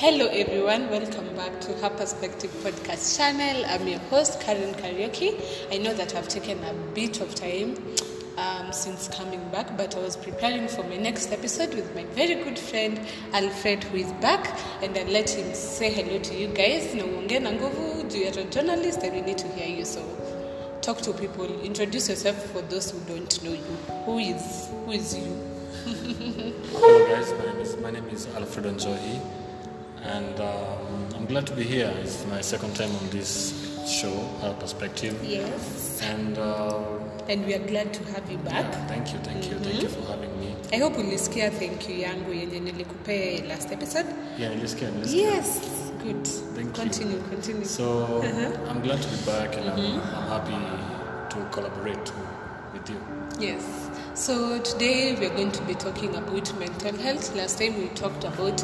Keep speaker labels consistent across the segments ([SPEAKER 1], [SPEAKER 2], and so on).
[SPEAKER 1] Hello, everyone. Welcome back to Her Perspective podcast channel. I'm your host, Karen Karaoke. I know that I've taken a bit of time um, since coming back, but I was preparing for my next episode with my very good friend Alfred, who is back, and I'll let him say hello to you guys. Na nguvu, you're a journalist and we need to hear you. So, talk to people. Introduce yourself for those who don't know you. Who is who is you?
[SPEAKER 2] Hello guys, my name is my name is Alfredo Njohi, and um, I'm glad to be here. It's my second time on this show, Our Perspective,
[SPEAKER 1] Yes.
[SPEAKER 2] and uh,
[SPEAKER 1] And we are glad to have you back.
[SPEAKER 2] yeah, thank you, thank you, thank you for having me.
[SPEAKER 1] I hope ulisikia thank you yangu yenye nilikupea last episode.
[SPEAKER 2] Yeah, nilisikia, nilisikia.
[SPEAKER 1] Yes, good.
[SPEAKER 2] Thank you.
[SPEAKER 1] continue, continue.
[SPEAKER 2] So I'm glad to be back, and I'm, I'm happy to collaborate with you.
[SPEAKER 1] yes. So today we are going to be talking about mental health. Last time we talked about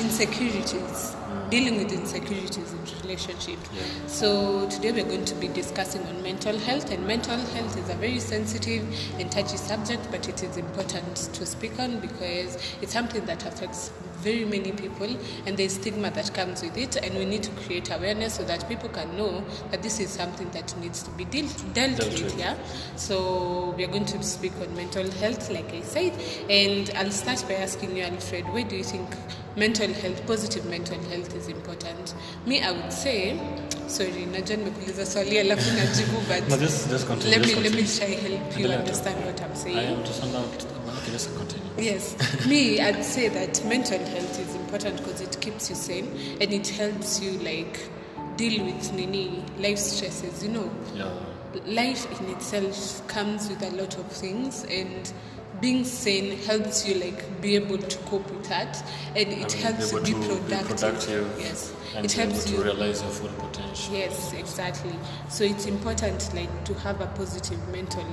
[SPEAKER 1] insecurities, mm. dealing with insecurities in relationships.
[SPEAKER 2] Yeah.
[SPEAKER 1] So today we are going to be discussing on mental health, and mental health is a very sensitive and touchy subject, but it is important to speak on because it's something that affects very many people, and there's stigma that comes with it, and we need to create awareness so that people can know that this is something that needs to be deal- dealt,
[SPEAKER 2] Dealt
[SPEAKER 1] with.
[SPEAKER 2] with.
[SPEAKER 1] Yeah. So we are going to speak on mental health, like I said, and I'll start by asking you, Alfred, where do you think mental health, positive mental health, is important? Me, I would say, sorry, najua nimekuuliza swali alafu najibu, but
[SPEAKER 2] No, just just continue.
[SPEAKER 1] let me
[SPEAKER 2] just
[SPEAKER 1] let me
[SPEAKER 2] continue.
[SPEAKER 1] try help you understand what I'm saying.
[SPEAKER 2] I am to sound out. Okay, just continue.
[SPEAKER 1] Yes, me, I'd say that mental health is important because it keeps you sane and it helps you like deal with nini life stresses. You know,
[SPEAKER 2] Yeah.
[SPEAKER 1] life in itself comes with a lot of things and being sane helps you like be able to cope with that and it
[SPEAKER 2] And
[SPEAKER 1] helps you be productive.
[SPEAKER 2] productive
[SPEAKER 1] Yes, it
[SPEAKER 2] be
[SPEAKER 1] helps
[SPEAKER 2] to
[SPEAKER 1] you
[SPEAKER 2] realize your full potential.
[SPEAKER 1] Yes, exactly. So it's important like to have a positive mental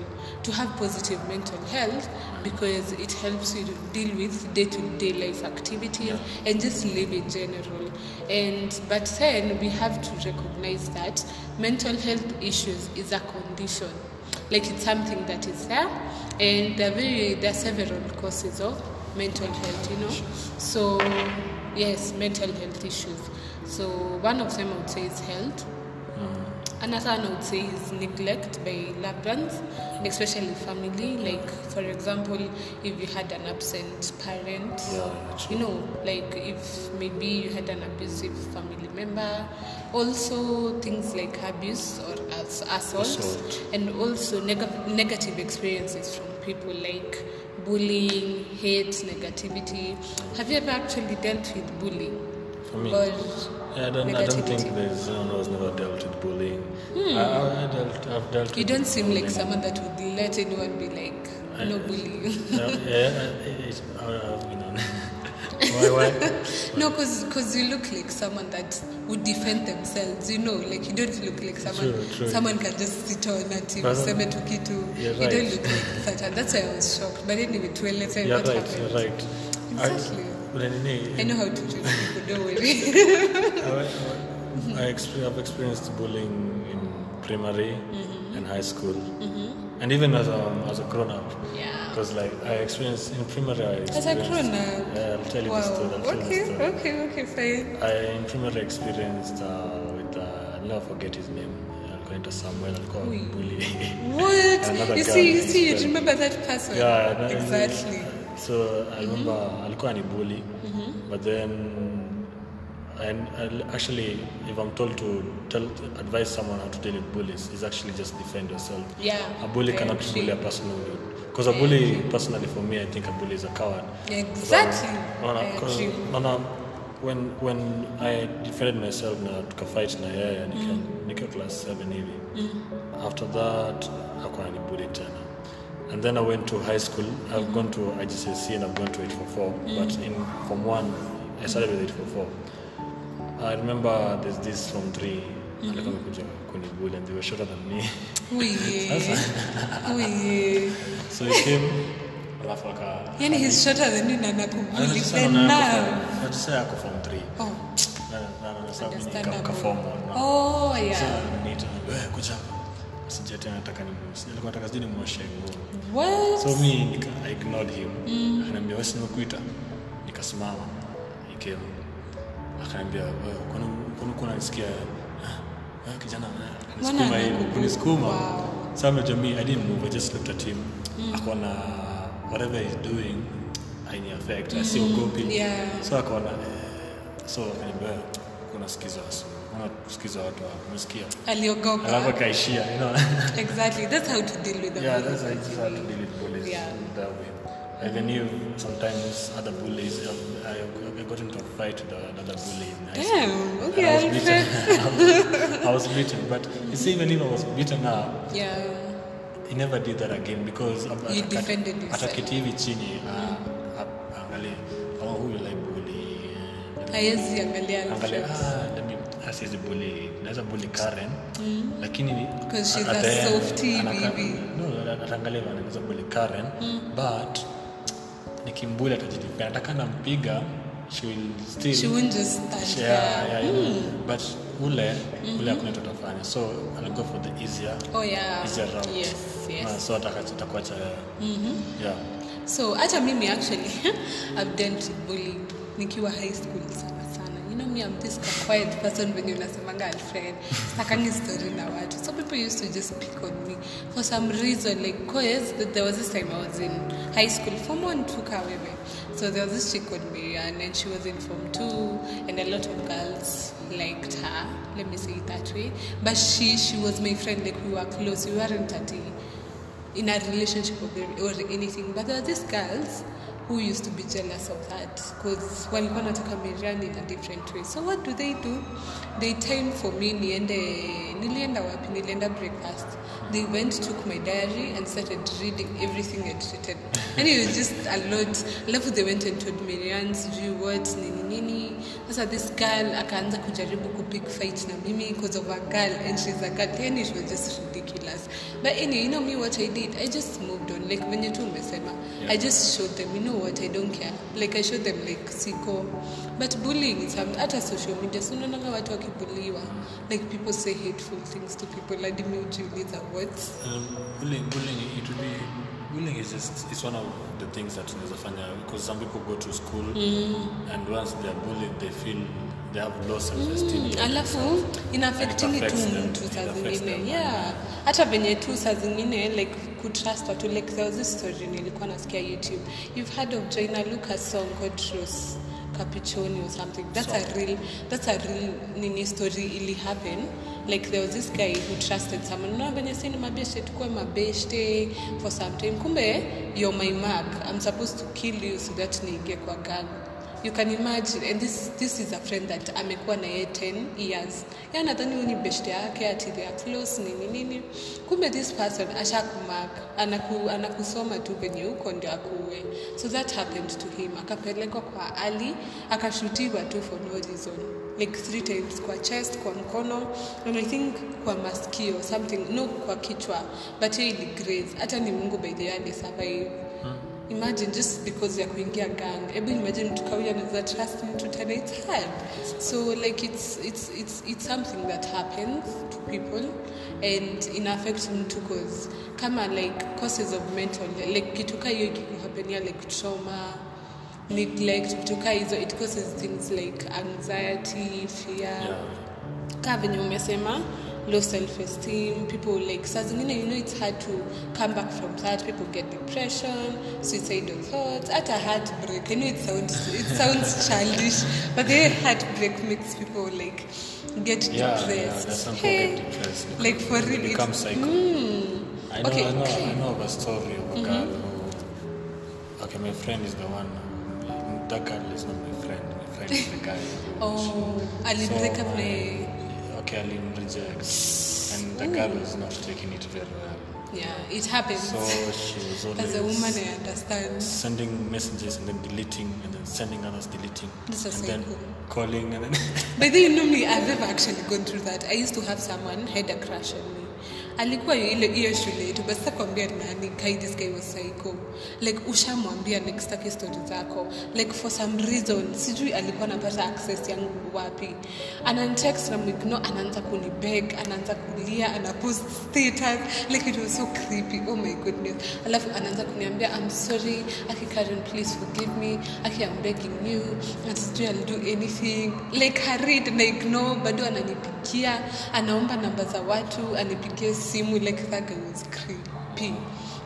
[SPEAKER 1] to have positive mental health mm. because it helps you to deal with day-to-day life activities
[SPEAKER 2] Yeah.
[SPEAKER 1] and just live in general. And but then we have to recognize that mental health issues is a condition. Like it's something that is there and there are very there are several causes of mental health, you know. So yes, mental health issues. So one of them I would say is health. Mm. Another one I would say is neglect by loved ones, especially family. Like for example, if you had an absent parent,
[SPEAKER 2] Yeah,
[SPEAKER 1] you know, like if maybe you had an abusive family member. Also things like abuse or assault,
[SPEAKER 2] Assault.
[SPEAKER 1] and also neg- negative experiences from people like bullying, hate, negativity. Have you ever actually dealt with bullying?
[SPEAKER 2] For me.
[SPEAKER 1] Or
[SPEAKER 2] Yeah, I don't, I don't think there's someone who's never dealt with bullying. Hmm. I, I, I dealt, I've dealt
[SPEAKER 1] You don't seem like someone that would let anyone be like, no bullying.
[SPEAKER 2] yeah, yeah, I- I- I've been on. Why, why?
[SPEAKER 1] no, because you look like someone that would defend themselves, you know, like you don't look like someone
[SPEAKER 2] True, true.
[SPEAKER 1] someone can just sit on at you,
[SPEAKER 2] But-
[SPEAKER 1] useme tu kitu. You don't look like such. and That's why I was shocked. But anyway, to let's say
[SPEAKER 2] You're
[SPEAKER 1] what
[SPEAKER 2] right,
[SPEAKER 1] happened.
[SPEAKER 2] you're right.
[SPEAKER 1] Exactly.
[SPEAKER 2] I,
[SPEAKER 1] I know how to treat people, don't worry.
[SPEAKER 2] I, I've experienced bullying in primary
[SPEAKER 1] Mm-hmm.
[SPEAKER 2] and high school, and even as a, as a grown up.
[SPEAKER 1] Yeah.
[SPEAKER 2] Because like I experienced in primary, I
[SPEAKER 1] As a
[SPEAKER 2] experienced. Yeah, I'll tell you
[SPEAKER 1] wow.
[SPEAKER 2] the story. I'll
[SPEAKER 1] Okay,
[SPEAKER 2] story.
[SPEAKER 1] okay, okay, fine.
[SPEAKER 2] I in primary experienced uh, with uh, I'll never forget his name. I Alikuwa anaitwa Samuel, alikuwa
[SPEAKER 1] Ui.
[SPEAKER 2] bully.
[SPEAKER 1] What? You see, you see, you remember that person?
[SPEAKER 2] Yeah,
[SPEAKER 1] exactly.
[SPEAKER 2] So I remember alikuwa ni bully, but then and actually, if I'm told to tell advise someone how to deal with bullies, is actually just defend yourself.
[SPEAKER 1] Yeah,
[SPEAKER 2] A bully
[SPEAKER 1] I
[SPEAKER 2] cannot
[SPEAKER 1] agree.
[SPEAKER 2] bully a person who because a bully, personally for me, I think a bully is a coward.
[SPEAKER 1] Exactly.
[SPEAKER 2] because no, no, when when I defended myself na tukafight na yeye nika, nika class 7 hivi. Mm. after that akuwa ni bully tena. And then I went to high school. I've mm. gone to IGCSE and I've gone to 844 but in form 1 I started with 844 I remember there's this from 3 alikuwa amekuja kunibully and they were shorter than me.
[SPEAKER 1] Uye. Uye.
[SPEAKER 2] so he came alafu aka
[SPEAKER 1] Yani he's shorter than you na nakubuli.
[SPEAKER 2] Sasa
[SPEAKER 1] Then
[SPEAKER 2] naona
[SPEAKER 1] now.
[SPEAKER 2] ako form- sasa yako form 3
[SPEAKER 1] Oh,
[SPEAKER 2] na na na sababu ni
[SPEAKER 1] Understandable.
[SPEAKER 2] ka form 1
[SPEAKER 1] oh yeah.
[SPEAKER 2] Niita, "Wewe, kuja hapa." Sijui tena nataka ni alikuwa nataka sijui nimwoshe nguo
[SPEAKER 1] What?
[SPEAKER 2] so mi nika I ignored him anaambia wasi nimekuita nikasimama he came akaniambia "Wewe, kwani kwani uko unanisikia "Ah, ah, kijana ah,
[SPEAKER 1] Mbona
[SPEAKER 2] kunisukuma hivi
[SPEAKER 1] anakubu-
[SPEAKER 2] kunisukuma
[SPEAKER 1] Wow.
[SPEAKER 2] so amejua me I didn't move I just looked at him akaona whatever he's doing haini affect asiogopi
[SPEAKER 1] Yeah.
[SPEAKER 2] so akona eh, so akaniambia "Wewe, kuna sikiza unasikiza watu umesikia
[SPEAKER 1] aliogopa.
[SPEAKER 2] Alafu akaishia you know.
[SPEAKER 1] Exactly. That's how to deal with them
[SPEAKER 2] yeah that's how you to deal with bullies
[SPEAKER 1] Yeah.
[SPEAKER 2] that way. I knew sometimes other bullies I, I, I got into a fight with another bully. In high school.
[SPEAKER 1] Damn, okay,
[SPEAKER 2] And I was
[SPEAKER 1] Alfred.
[SPEAKER 2] beaten. I was beaten, but you see, even if I was beaten up,
[SPEAKER 1] yeah
[SPEAKER 2] he never did that again because at-
[SPEAKER 1] You
[SPEAKER 2] at-
[SPEAKER 1] defended yourself.
[SPEAKER 2] ataketi hivi chini uh, ap- angalie kama huyu like bully uh,
[SPEAKER 1] haiwezi angalia
[SPEAKER 2] angalia
[SPEAKER 1] Alfred.
[SPEAKER 2] ah, let me asiwezi bully naweza bully Karen lakini
[SPEAKER 1] 'Cause she's
[SPEAKER 2] at
[SPEAKER 1] a
[SPEAKER 2] the end,
[SPEAKER 1] softie
[SPEAKER 2] anaka-
[SPEAKER 1] baby.
[SPEAKER 2] no ataangalia bana naweza bully Karen but nikimbuli atajidefend ataka nampiga she will still
[SPEAKER 1] she won't just stand
[SPEAKER 2] yeah,
[SPEAKER 1] there
[SPEAKER 2] yeah, yeah. but ule ule hakuna kitu atafanya so I'll go for the easier
[SPEAKER 1] oh yeah.
[SPEAKER 2] easier route.
[SPEAKER 1] Yes yes.
[SPEAKER 2] Na so atakachotakuacha mm -hmm. yeah.
[SPEAKER 1] So hata mimi actually i've done bullying nikiwa high school sana sana you know me i'm this quiet person when you're venye unasemanga alfred sakangi story watu so people used to just pick on me for some reason. Like oh, cause there was this time i was in high school. Form one took her wewe so there was this chick on me and she was in form two and a lot of girls liked her. Let me say it that way. But she she was my friend. Like we were close. We weren't at a in a relationship or anything. But there were these girls who used to be jealous of that because walikuwa nataka Marian in a different way. So what do they do? They time for me niende nilienda wapi? Nilienda breakfast. They went took my diary and started reading everything I'd written. And it was just a lot. Alafu they went and told Marian sijui what nini nini sasa this girl akaanza kujaribu kupik fight na mimi because of a girl and she's a girl and it was just ridiculous. But anyway you know me what I did I just moved on. Like venye tu umesema I just showed them you know what I don't care. Like I showed them like siko. But bullying is hata social media so unaonanga watu wakibuliwa. Like people say hateful things to people. Hadi mi ujiuliza what?
[SPEAKER 2] Um, bullying, bullying, it would be, bullying is just, it's one of the things that unaweza fanya because some people go to school and once they are bullied, they feel they have low self-esteem. mm.
[SPEAKER 1] alafu
[SPEAKER 2] it
[SPEAKER 1] tu mtu saa zingine. Yeah. Hata venye tu saa zingine like kutrust watu like there was this story nilikuwa nasikia youtube. You've heard of joina lucas song called rose capichoni or something. That's a real that's a real nini story ili happen. Like there was this guy who trusted someone. Na venye sini mabeshte tukue mabeshte for some time. Kumbe you're my mark. I'm supposed to kill you so that niingie kwa gang you can imagine and this, this is a friend that amekuwa na yeye 10 years. Ya nadhani huyu ni best yake ati they are close nini nini. Kumbe this person ashakumark anaku, anakusoma tu venye huko ndio akuwe. So that happened to him. Akapelekwa kwa ali akashutiwa tu for no reason. Like three times kwa chest kwa mkono and i think kwa maskio something no kwa kichwa. But hiyo ili grace hata ni mungu by the way alisurvive imagine just because you're ya kuingia gang. Hebu imagine mtu kawia anaweza trust mtu tena it's hard. So like it's, it's, it's, it's something that happens to people and ina affect mtu cause kama like causes of mental like kitu kaa hiyo ikikuhapenia like trauma neglect vitu kaa hizo it causes things like anxiety fear.
[SPEAKER 2] Yeah.
[SPEAKER 1] kaa venye umesema low self esteem people like saa zingine you know it's hard to come back from that people get depression suicidal thoughts hata heartbreak i know it sounds it sounds childish but the heartbreak makes people like get
[SPEAKER 2] Yeah, yeah,
[SPEAKER 1] depressed
[SPEAKER 2] people
[SPEAKER 1] Hey,
[SPEAKER 2] get depressed.
[SPEAKER 1] like for real
[SPEAKER 2] become
[SPEAKER 1] it's-
[SPEAKER 2] psycho.
[SPEAKER 1] Mm.
[SPEAKER 2] I know,
[SPEAKER 1] Okay.
[SPEAKER 2] I know, I know of a story of a girl who. Okay, my friend is the one. That girl is not my friend. My friend is the guy.
[SPEAKER 1] oh ali
[SPEAKER 2] So,
[SPEAKER 1] break up
[SPEAKER 2] uh,
[SPEAKER 1] na
[SPEAKER 2] rejects, and the girl is not taking it very well.
[SPEAKER 1] yeah it happens
[SPEAKER 2] So she was always
[SPEAKER 1] as a woman i understand
[SPEAKER 2] sending messages and then deleting, and then sending others deleting,
[SPEAKER 1] This is
[SPEAKER 2] and then calling, and then
[SPEAKER 1] But then you know me, I've never actually gone through that. I used to have someone had a crush on me. Alikuwa ile hiyo shule yetu but sasa nani kai this like ushamwambia like sitaki zako. Like for some reason sijui alikuwa anapata access yangu wapi. Anantext na mwigno anaanza kunibeg anaanza kulia anapost status. Like it was so creepy. Oh my goodness. Alafu anaanza kuniambia i'm sorry aki please forgive me. Aki i'm begging you. And sijui i'll do anything. Like harid na bado ananipigia. Anaomba namba za watu anipigie simu like that guy was creepy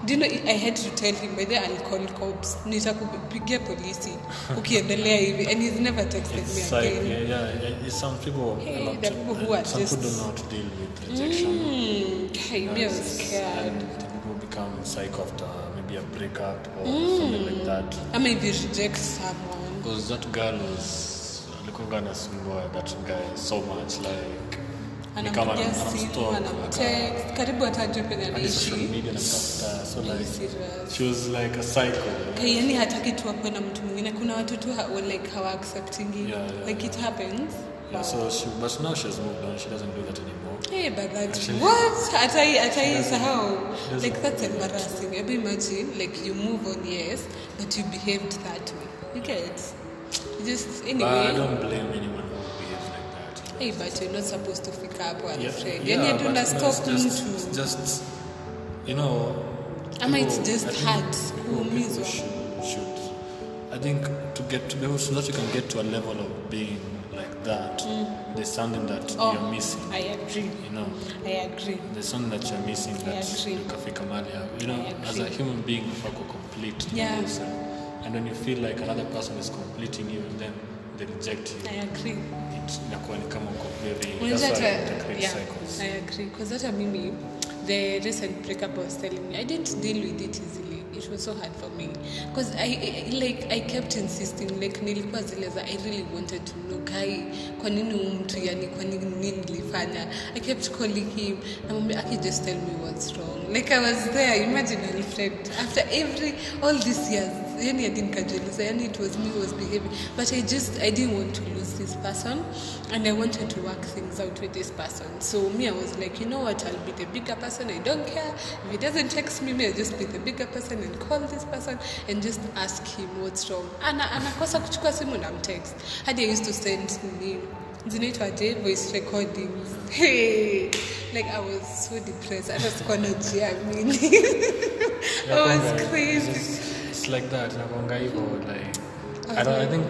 [SPEAKER 1] Do you know, I had to tell him by the I'll call cops. Nitakupigia polisi ukiendelea hivi and he's never texted me
[SPEAKER 2] It's like,
[SPEAKER 1] again.
[SPEAKER 2] yeah, yeah, yeah, it's some people,
[SPEAKER 1] Hey,
[SPEAKER 2] a lot,
[SPEAKER 1] people who are
[SPEAKER 2] some
[SPEAKER 1] just-
[SPEAKER 2] people don't know how to deal with rejection.
[SPEAKER 1] Mm, hey, me, I was
[SPEAKER 2] Yes,
[SPEAKER 1] scared.
[SPEAKER 2] And the people become psycho after maybe a breakup or something like that.
[SPEAKER 1] I mean, if you reject someone,
[SPEAKER 2] Because that girl was alikuwa anasumbua that guy so much like ni kama
[SPEAKER 1] anampigia
[SPEAKER 2] anam-
[SPEAKER 1] simu,
[SPEAKER 2] anamstalk,
[SPEAKER 1] anamtext, karibu hata hajui penye
[SPEAKER 2] hadi social
[SPEAKER 1] anaishi.
[SPEAKER 2] media anamtafuta so
[SPEAKER 1] Are you
[SPEAKER 2] like
[SPEAKER 1] serious?
[SPEAKER 2] she was like a psycho
[SPEAKER 1] Kai, yani hataki tu akuwe na mtu mwingine. Kuna ha- like hawa accepting
[SPEAKER 2] Yeah, yeah,
[SPEAKER 1] like it happens.
[SPEAKER 2] yeah, so she but now she's moved on she doesn't do that anymore
[SPEAKER 1] Hey, but that
[SPEAKER 2] Actually-
[SPEAKER 1] what? Atai atai sahau.
[SPEAKER 2] doesn't
[SPEAKER 1] Like that's embarrassing. Ever imagine like you move on, yes, but you behaved that way. You get? You just
[SPEAKER 2] but I
[SPEAKER 1] anyway.
[SPEAKER 2] don't blame anyone
[SPEAKER 1] Hey, but you're not supposed to pick up one
[SPEAKER 2] yeah, yeah,
[SPEAKER 1] Yani ndo stop mtu.
[SPEAKER 2] just you know
[SPEAKER 1] Ama it's just hard kuumizwa.
[SPEAKER 2] should, I think to get to be so that you can get to a level of being like that mm. there's something that
[SPEAKER 1] Oh,
[SPEAKER 2] you're missing
[SPEAKER 1] I agree.
[SPEAKER 2] you know
[SPEAKER 1] I agree.
[SPEAKER 2] there's something that you're missing that ukafika hapo. you know as a human being ufako complete
[SPEAKER 1] Yeah.
[SPEAKER 2] yourself and when you feel like another person is completing you then they reject you
[SPEAKER 1] I agree.
[SPEAKER 2] it inakuwa ni kama uko very that's why it creates
[SPEAKER 1] yeah,
[SPEAKER 2] cycles
[SPEAKER 1] I agree. Because hata mimi, the recent breakup was telling me, I didn't deal with it easily. It was so hard for me. Because I, I, like, I kept insisting, like, nilikuwa zile za, I really wanted to know, Kai, kwa nini huyu mtu, yani, kwa nini nini nilifanya? I kept calling him, namwambia, aki just tell me what's wrong. Like, I was there, imagine Alfred, after every, all these years, yani hadi nikajiuliza, yani it was me who was behaving. But I just, I didn't want to lose this person and I wanted to work things out with this person. So me, I was like, you know what, I'll be the bigger person. I don't care. If he doesn't text me, me, I'll just be the bigger person and call this person and just ask him what's wrong. Ana anakosa kuchukua simu na mtext. Hadi I used to send me zinaitwa je voice recordings. Hey, like I was so depressed. Hata sikuwa najiamini. I was crazy.
[SPEAKER 2] It's like that inakuanga hivyo like I don't I think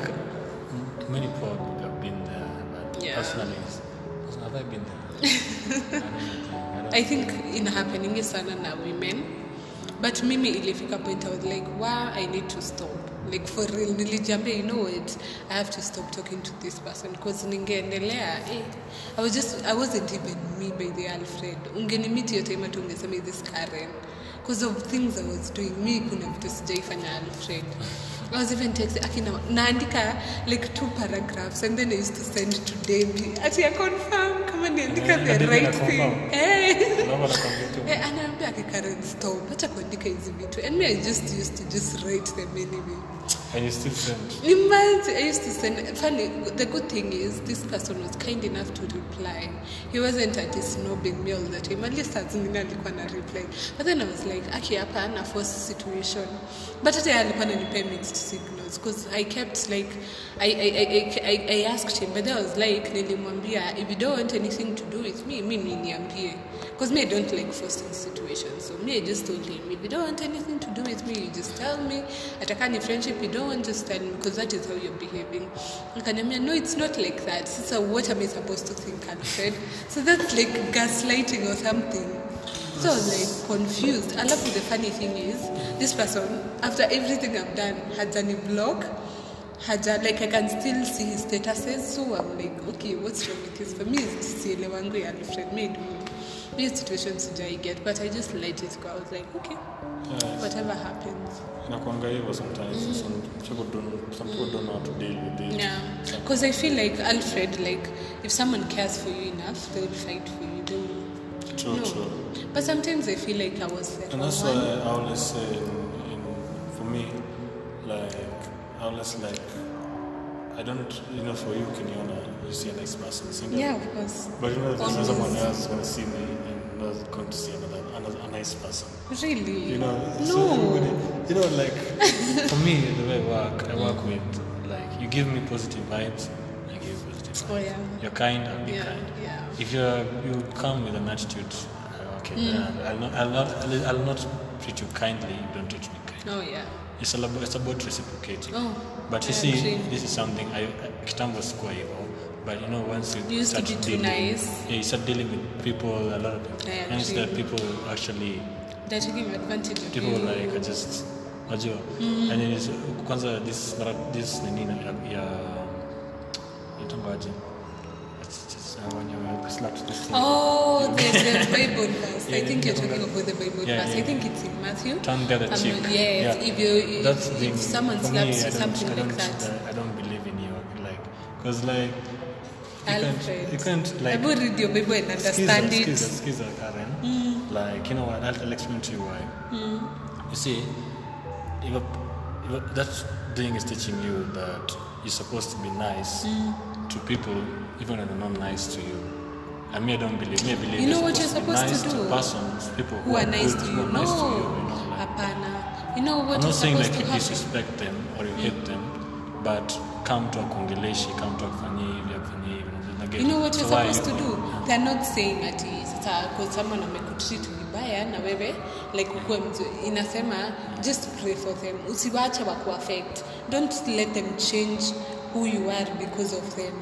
[SPEAKER 2] many people have been there but
[SPEAKER 1] Yeah.
[SPEAKER 2] personally have I been there. I
[SPEAKER 1] I think ina happening sana na women. But mimi ilifika point I was like wow I need to stop? Like for real nilijiambia you know what? I have to stop talking to this person because ningeendelea eh, I was just I wasn't even me by the Alfred. Ungenimiti hiyo time hata ungesema this Karen because of things I was doing me kuna vitu sijaifanya Alfred I was even texting akina naandika like two paragraphs and then I used to send to Debbie. Ati ya confirm kama niandika
[SPEAKER 2] Eh,
[SPEAKER 1] the right thing. Eh. Eh, anaambia akikaren stop. Hata kuandika hizi vitu. And me i just used to just write them anyway
[SPEAKER 2] and you still
[SPEAKER 1] the good thing is this person was kind enough to reply. He wasn't at snobbing me all the time. At least alikuwa na reply. But then i was like aki hapa ana force situation. But hata alikuwa ananipea mixed signals because i kept like I, I, I, I, I asked him but then i was like nilimwambia if you don't want anything to do with me mi niambie because me i don't like forcing situations so me i just told him if you don't want anything to do with me you just tell me. Ataka ni friendship you don't want just tell me because that is how you're behaving akaniambia no it's not like that. Sasa what am i supposed to think alfred? So that's like gaslighting or something. So I was like confused. Alafu the funny thing is this person after everything i've done hajani block haja like i can still see his statuses. So i'm like okay what's wrong with this? For me it's still a sielewangu ya alfred me do me situation sijai get but i just let it go. I was like okay
[SPEAKER 2] Yes.
[SPEAKER 1] whatever happens.
[SPEAKER 2] Hivyo sometimes mm. some people don't some people mm. don't know how to deal with it.
[SPEAKER 1] Yeah. Because i feel like alfred like if someone cares for you enough they'll fight for you. They will
[SPEAKER 2] true
[SPEAKER 1] no.
[SPEAKER 2] true.
[SPEAKER 1] But sometimes i feel like i was like
[SPEAKER 2] And that's
[SPEAKER 1] one.
[SPEAKER 2] why I always say, in, in, for me, like, I always like, I don't, you know, for you, Kenyana, you see an next person, see that?
[SPEAKER 1] yeah of course
[SPEAKER 2] But you know, there's
[SPEAKER 1] Always.
[SPEAKER 2] someone else is going to see me and never going to see another, another a nice person.
[SPEAKER 1] Really?
[SPEAKER 2] You know,
[SPEAKER 1] no.
[SPEAKER 2] so everybody, you know, like for me, the way I work, I work with like you give me positive vibes, I give you positive vibes.
[SPEAKER 1] Oh, yeah.
[SPEAKER 2] You're kind, I'll be
[SPEAKER 1] Yeah,
[SPEAKER 2] kind.
[SPEAKER 1] yeah.
[SPEAKER 2] If you're you come with an attitude, uh, okay,
[SPEAKER 1] Mm.
[SPEAKER 2] I'll not, I'll not, I'll, I'll not treat you kindly. You don't treat me kindly.
[SPEAKER 1] Oh, yeah.
[SPEAKER 2] It's about, it's about reciprocating.
[SPEAKER 1] Oh,
[SPEAKER 2] But you see,
[SPEAKER 1] agree.
[SPEAKER 2] this is something I kitambo sikuwa hivyo. But you know, once you,
[SPEAKER 1] You used to
[SPEAKER 2] start
[SPEAKER 1] be
[SPEAKER 2] dealing,
[SPEAKER 1] nice.
[SPEAKER 2] yeah, you start dealing with people, a lot of people,
[SPEAKER 1] I
[SPEAKER 2] and that people actually
[SPEAKER 1] They're taking advantage of
[SPEAKER 2] people
[SPEAKER 1] you.
[SPEAKER 2] like are just najua mm-hmm. and then it's, kwanza this this nini ya- ya uh, itangaje
[SPEAKER 1] Oh, the, the Bible verse. I think you're talking about the Bible verse. I think it's in Matthew.
[SPEAKER 2] turn the other
[SPEAKER 1] Um,
[SPEAKER 2] cheek
[SPEAKER 1] yes, if you- if-
[SPEAKER 2] That's
[SPEAKER 1] if
[SPEAKER 2] the thing.
[SPEAKER 1] someone slaps you, something like that.
[SPEAKER 2] I don't believe in you like because like you can't, you can't like
[SPEAKER 1] I will read your Bible and understand
[SPEAKER 2] Skiza,
[SPEAKER 1] it.
[SPEAKER 2] skiza, skiza, Karen. Mm. Like, you know what? I'll, I'll explain to you why. Mm. You see, if, a, if a, that thing is teaching you that you're supposed to be nice mm. To people, even when they're not nice to you. I mean, I don't believe. Me, I believe
[SPEAKER 1] You know what you're supposed
[SPEAKER 2] nice to
[SPEAKER 1] do.
[SPEAKER 2] To persons, people who,
[SPEAKER 1] Who are nice
[SPEAKER 2] good,
[SPEAKER 1] to you? No.
[SPEAKER 2] nice to you. No,
[SPEAKER 1] Hapana. You know what
[SPEAKER 2] I'm not saying like you disrespect them or you hate them, but come to akuongeleshi, come to akufanyie hivi, akufanyie hivi.
[SPEAKER 1] You know what
[SPEAKER 2] so
[SPEAKER 1] you're
[SPEAKER 2] why
[SPEAKER 1] supposed to do. Yeah. They're not saying ati sasa kwa someone amekutreat vibaya na wewe like ukuwe mzuri. Inasema just pray for them. Usiwache waku affect. Don't let them change who you are because of them.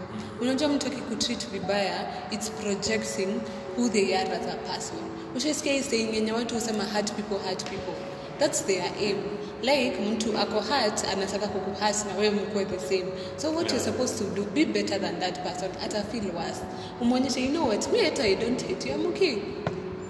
[SPEAKER 1] Unajua mtu akikutreat vibaya, it's projecting who they are as a person. Ushaisikia hii saying yenye watu husema hurt people hurt people. That's their aim. Like mtu ako hurt anataka kukuhurt na wewe mkuwe the same. So what you're supposed to do, be better than that person. Ata feel worse. Umwonyeshe, you know what, me hata I don't hate you, I'm okay.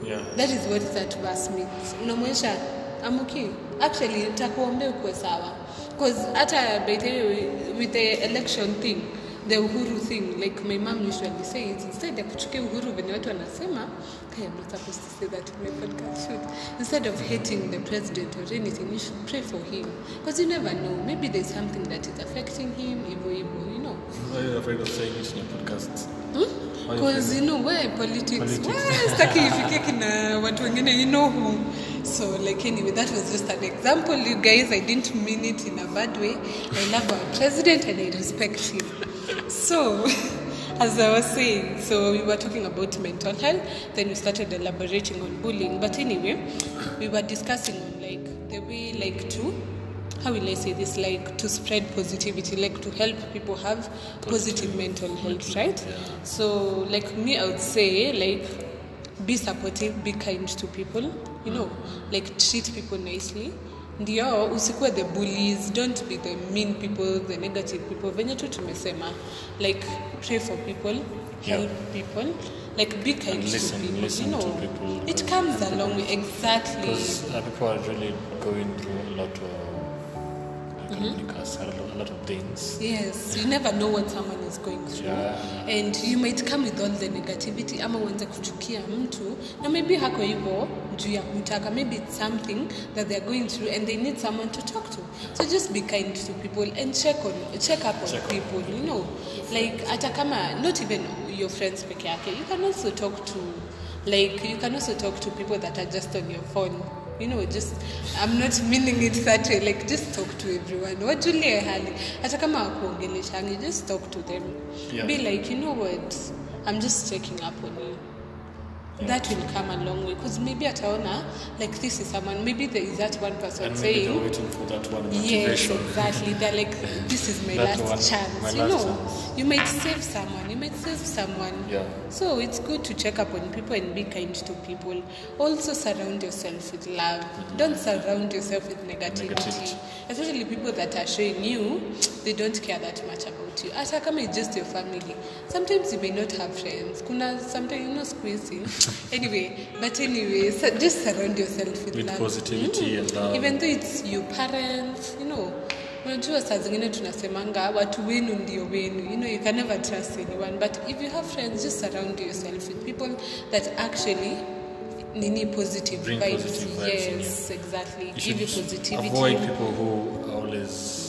[SPEAKER 2] Yeah.
[SPEAKER 1] That is what that verse means. Unamwonyesha, I'm okay. Actually, nitakuombea ukuwe sawa. Because hata by the way, with the election thing, the uhuru thing, like my mom usually says, instead ya kuchukia uhuru venye watu wanasema, hey, I'm not supposed to say that in my podcast shoot. Instead of hating the president or anything, you should pray for him. Because you never know, maybe there's something that is affecting him, hivyo hivyo, you know.
[SPEAKER 2] Why are you afraid of saying it in your podcast? You
[SPEAKER 1] Because
[SPEAKER 2] afraid
[SPEAKER 1] you know where politics,
[SPEAKER 2] Politics.
[SPEAKER 1] staki ifike kina watu wengine you know who so like anyway that was just an example. You guys I didn't mean it in a bad way. I love our president and I respect him. So as I was saying so we were talking about mental health. Then we started elaborating on bullying. But anyway we were discussing on like the way like to how will I say this? Like to spread positivity, like to help people have positive mental health, right?
[SPEAKER 2] yeah.
[SPEAKER 1] So, like me, I would say, like be supportive, be kind to people, you know, like treat people nicely. Ndio usikuwe the bullies, don't be the mean people, the negative people. Venye tu tumesema, like pray for people,
[SPEAKER 2] Yeah.
[SPEAKER 1] help people, like be kind
[SPEAKER 2] And listen-
[SPEAKER 1] to people.
[SPEAKER 2] listen
[SPEAKER 1] you
[SPEAKER 2] to
[SPEAKER 1] know,
[SPEAKER 2] people.
[SPEAKER 1] it comes along exactly.
[SPEAKER 2] Because uh, people are really going through a lot of
[SPEAKER 1] Mm-hmm.
[SPEAKER 2] A lot of things.
[SPEAKER 1] Yes, you never know what someone is going through.
[SPEAKER 2] Yeah.
[SPEAKER 1] And you might come with all the negativity ama uanze kuchukia mtu na maybe hako hivyo juu ya kumtaka maybe it's something that they're going through and they need someone to talk to. So just be kind to people and check on check up on
[SPEAKER 2] Check on
[SPEAKER 1] people, you know. Like hata kama not even your friends peke yake. You can also talk to like you can also talk to people that are just on your phone you know just i'm not meaning it that way like just talk to everyone. Wajulie hali hata kama wakuongeleshangi just talk to them.
[SPEAKER 2] Yeah.
[SPEAKER 1] be like you know what? I'm just checking up on you that will come a long way because maybe ataona like this is someone maybe there is that one person
[SPEAKER 2] And maybe they're
[SPEAKER 1] saying
[SPEAKER 2] waiting for that one
[SPEAKER 1] Yes, exactly. They're like, this is my last
[SPEAKER 2] one,
[SPEAKER 1] chance.
[SPEAKER 2] my
[SPEAKER 1] you
[SPEAKER 2] last
[SPEAKER 1] know,
[SPEAKER 2] chance.
[SPEAKER 1] you might save someone. You might save someone.
[SPEAKER 2] Yeah.
[SPEAKER 1] So it's good to check up on people and be kind to people. Also surround yourself with love. Mm-hmm. Don't surround yourself with negativity.
[SPEAKER 2] Negativity.
[SPEAKER 1] Especially people that are showing you they don't care that much about you. Hata kama it's just your family. Sometimes you may not have friends. Kuna sometimes you know squeezing. anyway, but anyway, so just surround yourself with,
[SPEAKER 2] With
[SPEAKER 1] love.
[SPEAKER 2] positivity and mm. love.
[SPEAKER 1] Even though it's your parents, you know. Unajua saa zingine tunasemanga watu wenu ndio wenu you know you can never trust anyone but if you have friends just surround yourself with people that actually nini positive
[SPEAKER 2] Bring
[SPEAKER 1] vibes,
[SPEAKER 2] positive vibes
[SPEAKER 1] yes exactly
[SPEAKER 2] You
[SPEAKER 1] give you positivity
[SPEAKER 2] avoid people who always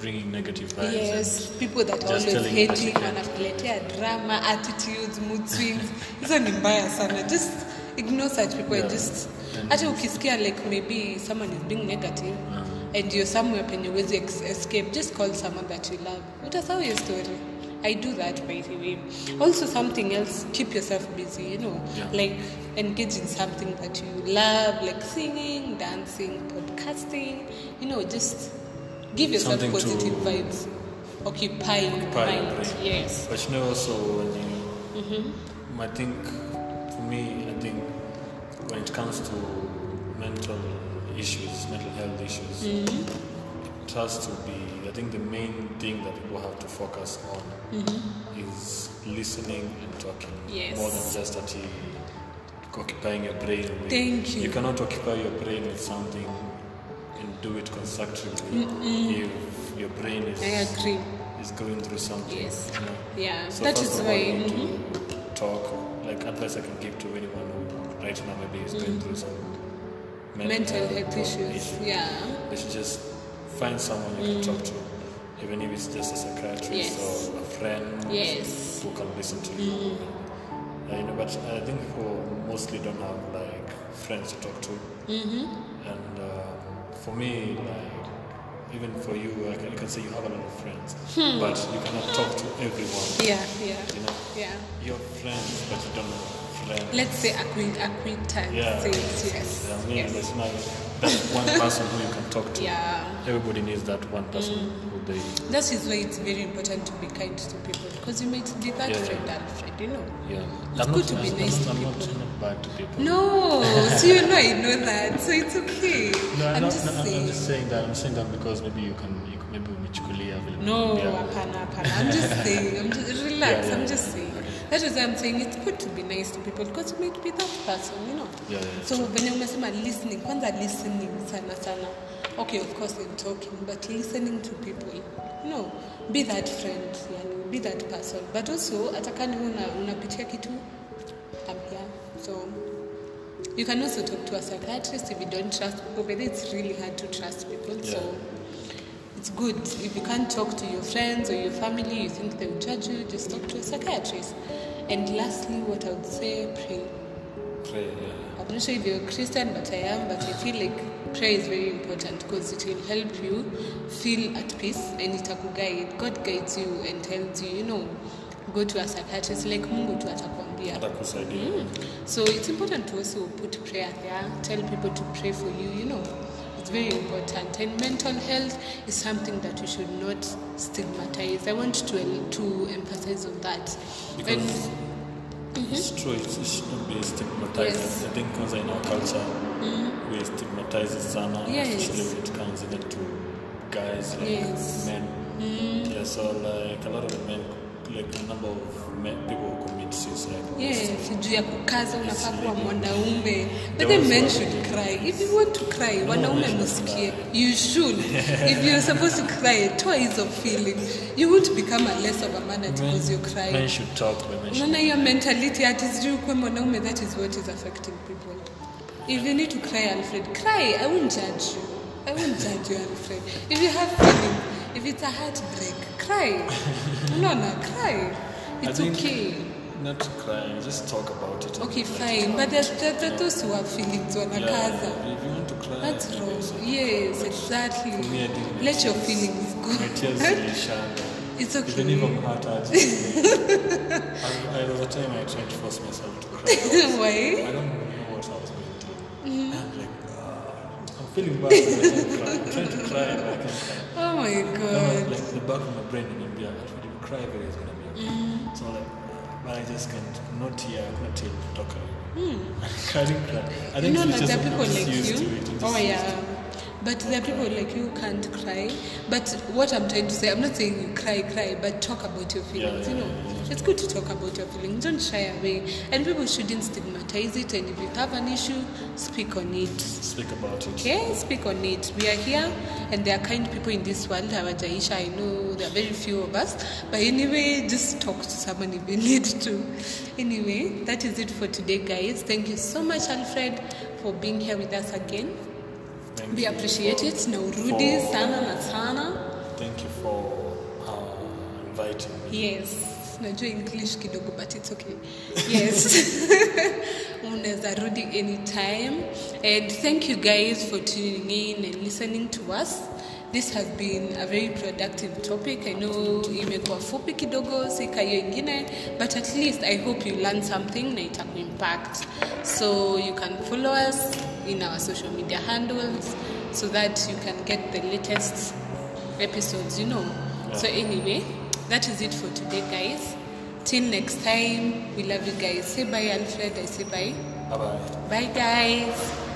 [SPEAKER 2] bringing negative vibes.
[SPEAKER 1] yes people that are always
[SPEAKER 2] you
[SPEAKER 1] hating
[SPEAKER 2] you
[SPEAKER 1] wanakuletea drama attitudes mood swings. Hizo ni mbaya sana. Just ignore such people and
[SPEAKER 2] Yeah.
[SPEAKER 1] just
[SPEAKER 2] And-
[SPEAKER 1] hata ukisikia like maybe someone is being negative uh-huh. and you're somewhere penye uwezi ex- escape just call someone that you love. Utasahau your story. I do that by the way. Also something else keep yourself busy you know.
[SPEAKER 2] Yeah.
[SPEAKER 1] like engage in something that you love like singing dancing podcasting you know just give yourself
[SPEAKER 2] Something
[SPEAKER 1] positive vibes occupy your
[SPEAKER 2] Occupy
[SPEAKER 1] mind
[SPEAKER 2] brain.
[SPEAKER 1] yes
[SPEAKER 2] But you know, also when you, mm-hmm. I think for me, I think when it comes to mental issues, mental health issues, mm-hmm. it has to be. I think the main thing that people have to focus on mm-hmm. is listening and talking
[SPEAKER 1] Yes.
[SPEAKER 2] more than just actually occupying your brain. With,
[SPEAKER 1] Thank you.
[SPEAKER 2] You cannot occupy your brain with something do it constructively if your brain is
[SPEAKER 1] i agree
[SPEAKER 2] is going through something.
[SPEAKER 1] Yes.
[SPEAKER 2] You know?
[SPEAKER 1] yeah
[SPEAKER 2] So
[SPEAKER 1] that
[SPEAKER 2] first
[SPEAKER 1] is
[SPEAKER 2] of all,
[SPEAKER 1] why
[SPEAKER 2] you need
[SPEAKER 1] mhm.
[SPEAKER 2] to talk. Like advice I can give to anyone who right now maybe is going through some
[SPEAKER 1] Mm. mental health issues
[SPEAKER 2] issue.
[SPEAKER 1] yeah
[SPEAKER 2] They should just find someone you can talk to, even if it's just a psychiatrist
[SPEAKER 1] Yes.
[SPEAKER 2] or a friend
[SPEAKER 1] yes
[SPEAKER 2] who can listen to you. Uh, you know, but I think people mostly don't have like friends to talk to.
[SPEAKER 1] mm-hmm.
[SPEAKER 2] And for me, like even for you, I can, you can say you have a lot of friends, hmm. but you cannot talk to everyone.
[SPEAKER 1] yeah yeah.
[SPEAKER 2] You know,
[SPEAKER 1] yeah.
[SPEAKER 2] You have friends, but you don't have friends.
[SPEAKER 1] let's say acquaint acquaintance.
[SPEAKER 2] Yeah.
[SPEAKER 1] yes.
[SPEAKER 2] I mean,
[SPEAKER 1] yes.
[SPEAKER 2] there's not that one person who you can talk to.
[SPEAKER 1] yeah.
[SPEAKER 2] Everybody needs that one person hmm. who
[SPEAKER 1] That is why it's very important to be kind to people because you might be that
[SPEAKER 2] Yeah.
[SPEAKER 1] friend, Alfred, you know.
[SPEAKER 2] Yeah.
[SPEAKER 1] It's
[SPEAKER 2] I'm
[SPEAKER 1] good
[SPEAKER 2] not,
[SPEAKER 1] to be
[SPEAKER 2] I'm,
[SPEAKER 1] nice to
[SPEAKER 2] I'm not,
[SPEAKER 1] people.
[SPEAKER 2] I'm not bad to people.
[SPEAKER 1] No, so you know I know that, so it's okay.
[SPEAKER 2] No,
[SPEAKER 1] I'm
[SPEAKER 2] not-
[SPEAKER 1] just
[SPEAKER 2] no, I'm
[SPEAKER 1] saying.
[SPEAKER 2] just saying that. I'm saying that because maybe you can, you can maybe umechukulia vile
[SPEAKER 1] No, hapana, hapana. I'm just saying. I'm just relax.
[SPEAKER 2] Yeah, yeah,
[SPEAKER 1] I'm just saying. That is why I'm saying it's good to be nice to people because you might be that person, you know.
[SPEAKER 2] Yeah, yeah,
[SPEAKER 1] So when umesema listening, kwanza listening sana sana. Okay, of course I'm talking, but listening to people, you know, be that friend, yani, be that person. But also, atakani una unapitia kitu, I'm here. So you can also talk to a psychiatrist if you don't trust people. But it's really hard to trust people. So it's good if you can't talk to your friends or your family, you think they will judge you, just talk to a psychiatrist. And lastly, what I would say, pray.
[SPEAKER 2] Pray, yeah.
[SPEAKER 1] I'm not sure if you're a Christian, but I am. But I feel like prayer is very important because it will help you feel at peace and it will guide. God guides you and tells you, you know, go to a psychiatrist like Mungu tu atakwambia.
[SPEAKER 2] Atakusaidia. Mm.
[SPEAKER 1] So it's important to also put prayer there, tell people to pray for you, you know. It's very important. And mental health is something that we should not stigmatize. I want to, to emphasize on that.
[SPEAKER 2] Because mm-hmm. it's true, it, it shouldn't be stigmatized.
[SPEAKER 1] Yes.
[SPEAKER 2] I think because in our culture, mm-hmm. We stigmatize it sana,
[SPEAKER 1] Yes.
[SPEAKER 2] especially when it comes even to guys, like
[SPEAKER 1] Yes.
[SPEAKER 2] men. Mm. Yeah, so like a lot of men, like a number of men, people who commit suicide.
[SPEAKER 1] Yes, juu ya kukaza unafaa kuwa mwanaume. But
[SPEAKER 2] There
[SPEAKER 1] the
[SPEAKER 2] was
[SPEAKER 1] men should cry. If you want to cry wanaume
[SPEAKER 2] men should
[SPEAKER 1] musikie you should. If you're supposed to cry toa hizo feeling you won't become a less of a man at
[SPEAKER 2] Men,
[SPEAKER 1] because you cry
[SPEAKER 2] men should talk, but men should
[SPEAKER 1] unaona hiyo mentality ati sijui kuwa mwanaume that is what is affecting people if you need to cry alfred cry. I won't judge you. I won't judge you alfred. If you have feelings if it's a heartbreak cry. No, no,
[SPEAKER 2] cry.
[SPEAKER 1] It's okay.
[SPEAKER 2] Not to cry, just talk about it.
[SPEAKER 1] okay fine. But there's, there, there are those who have feelings
[SPEAKER 2] yeah,
[SPEAKER 1] wanakaza
[SPEAKER 2] if you want to cry,
[SPEAKER 1] that's wrong. Yes exactly.
[SPEAKER 2] Me, I
[SPEAKER 1] let your
[SPEAKER 2] feelings
[SPEAKER 1] feelings
[SPEAKER 2] My
[SPEAKER 1] go
[SPEAKER 2] tears
[SPEAKER 1] it's okay.
[SPEAKER 2] Even if I'm hurt, I, I, there was a time I tried to force myself to cry. I
[SPEAKER 1] why
[SPEAKER 2] don't feeling bad, I can't cry. I'm trying to cry, but I can't cry.
[SPEAKER 1] oh my god
[SPEAKER 2] I'm like the back of my brain in India, if you cry, everything's gonna be okay.
[SPEAKER 1] Mm-hmm.
[SPEAKER 2] So like, but I just can't. Not here. Tell the doctor.
[SPEAKER 1] Hmm.
[SPEAKER 2] I didn't cry. I
[SPEAKER 1] you know that
[SPEAKER 2] just,
[SPEAKER 1] there are
[SPEAKER 2] I'm
[SPEAKER 1] people like you.
[SPEAKER 2] it.
[SPEAKER 1] Oh yeah. But there are people like you who can't cry. But what I'm trying to say, I'm not saying you cry, cry, but talk about your feelings.
[SPEAKER 2] Yeah,
[SPEAKER 1] you know,
[SPEAKER 2] yeah, yeah.
[SPEAKER 1] It's good to talk about your feelings. Don't shy away. And people shouldn't stigmatize it. And if you have an issue, speak on it.
[SPEAKER 2] Speak about it.
[SPEAKER 1] Okay, speak on it. We are here, and there are kind people in this world. Hawajaisha, I know there are very few of us. But anyway, just talk to someone if you need to. Anyway, that is it for today, guys. Thank you so much, Alfred, for being here with us again.
[SPEAKER 2] Thank
[SPEAKER 1] We appreciate it. Na urudi
[SPEAKER 2] for-
[SPEAKER 1] sana na sana.
[SPEAKER 2] Thank you for uh, inviting me.
[SPEAKER 1] Yes. Najua english kidogo but it's okay. Yes. Unaweza rudi anytime. And thank you guys for tuning in and listening to us. This has been a very productive topic. I know imekuwa fupi kidogo sika hiyo ingine but at least i hope you learn something na itakuimpact so you can follow us in our social media handles so that you can get the latest episodes you know. So anyway that is it for today guys. Till next time we love you guys. Say bye alfred. I say bye.
[SPEAKER 2] Bye bye.
[SPEAKER 1] bye guys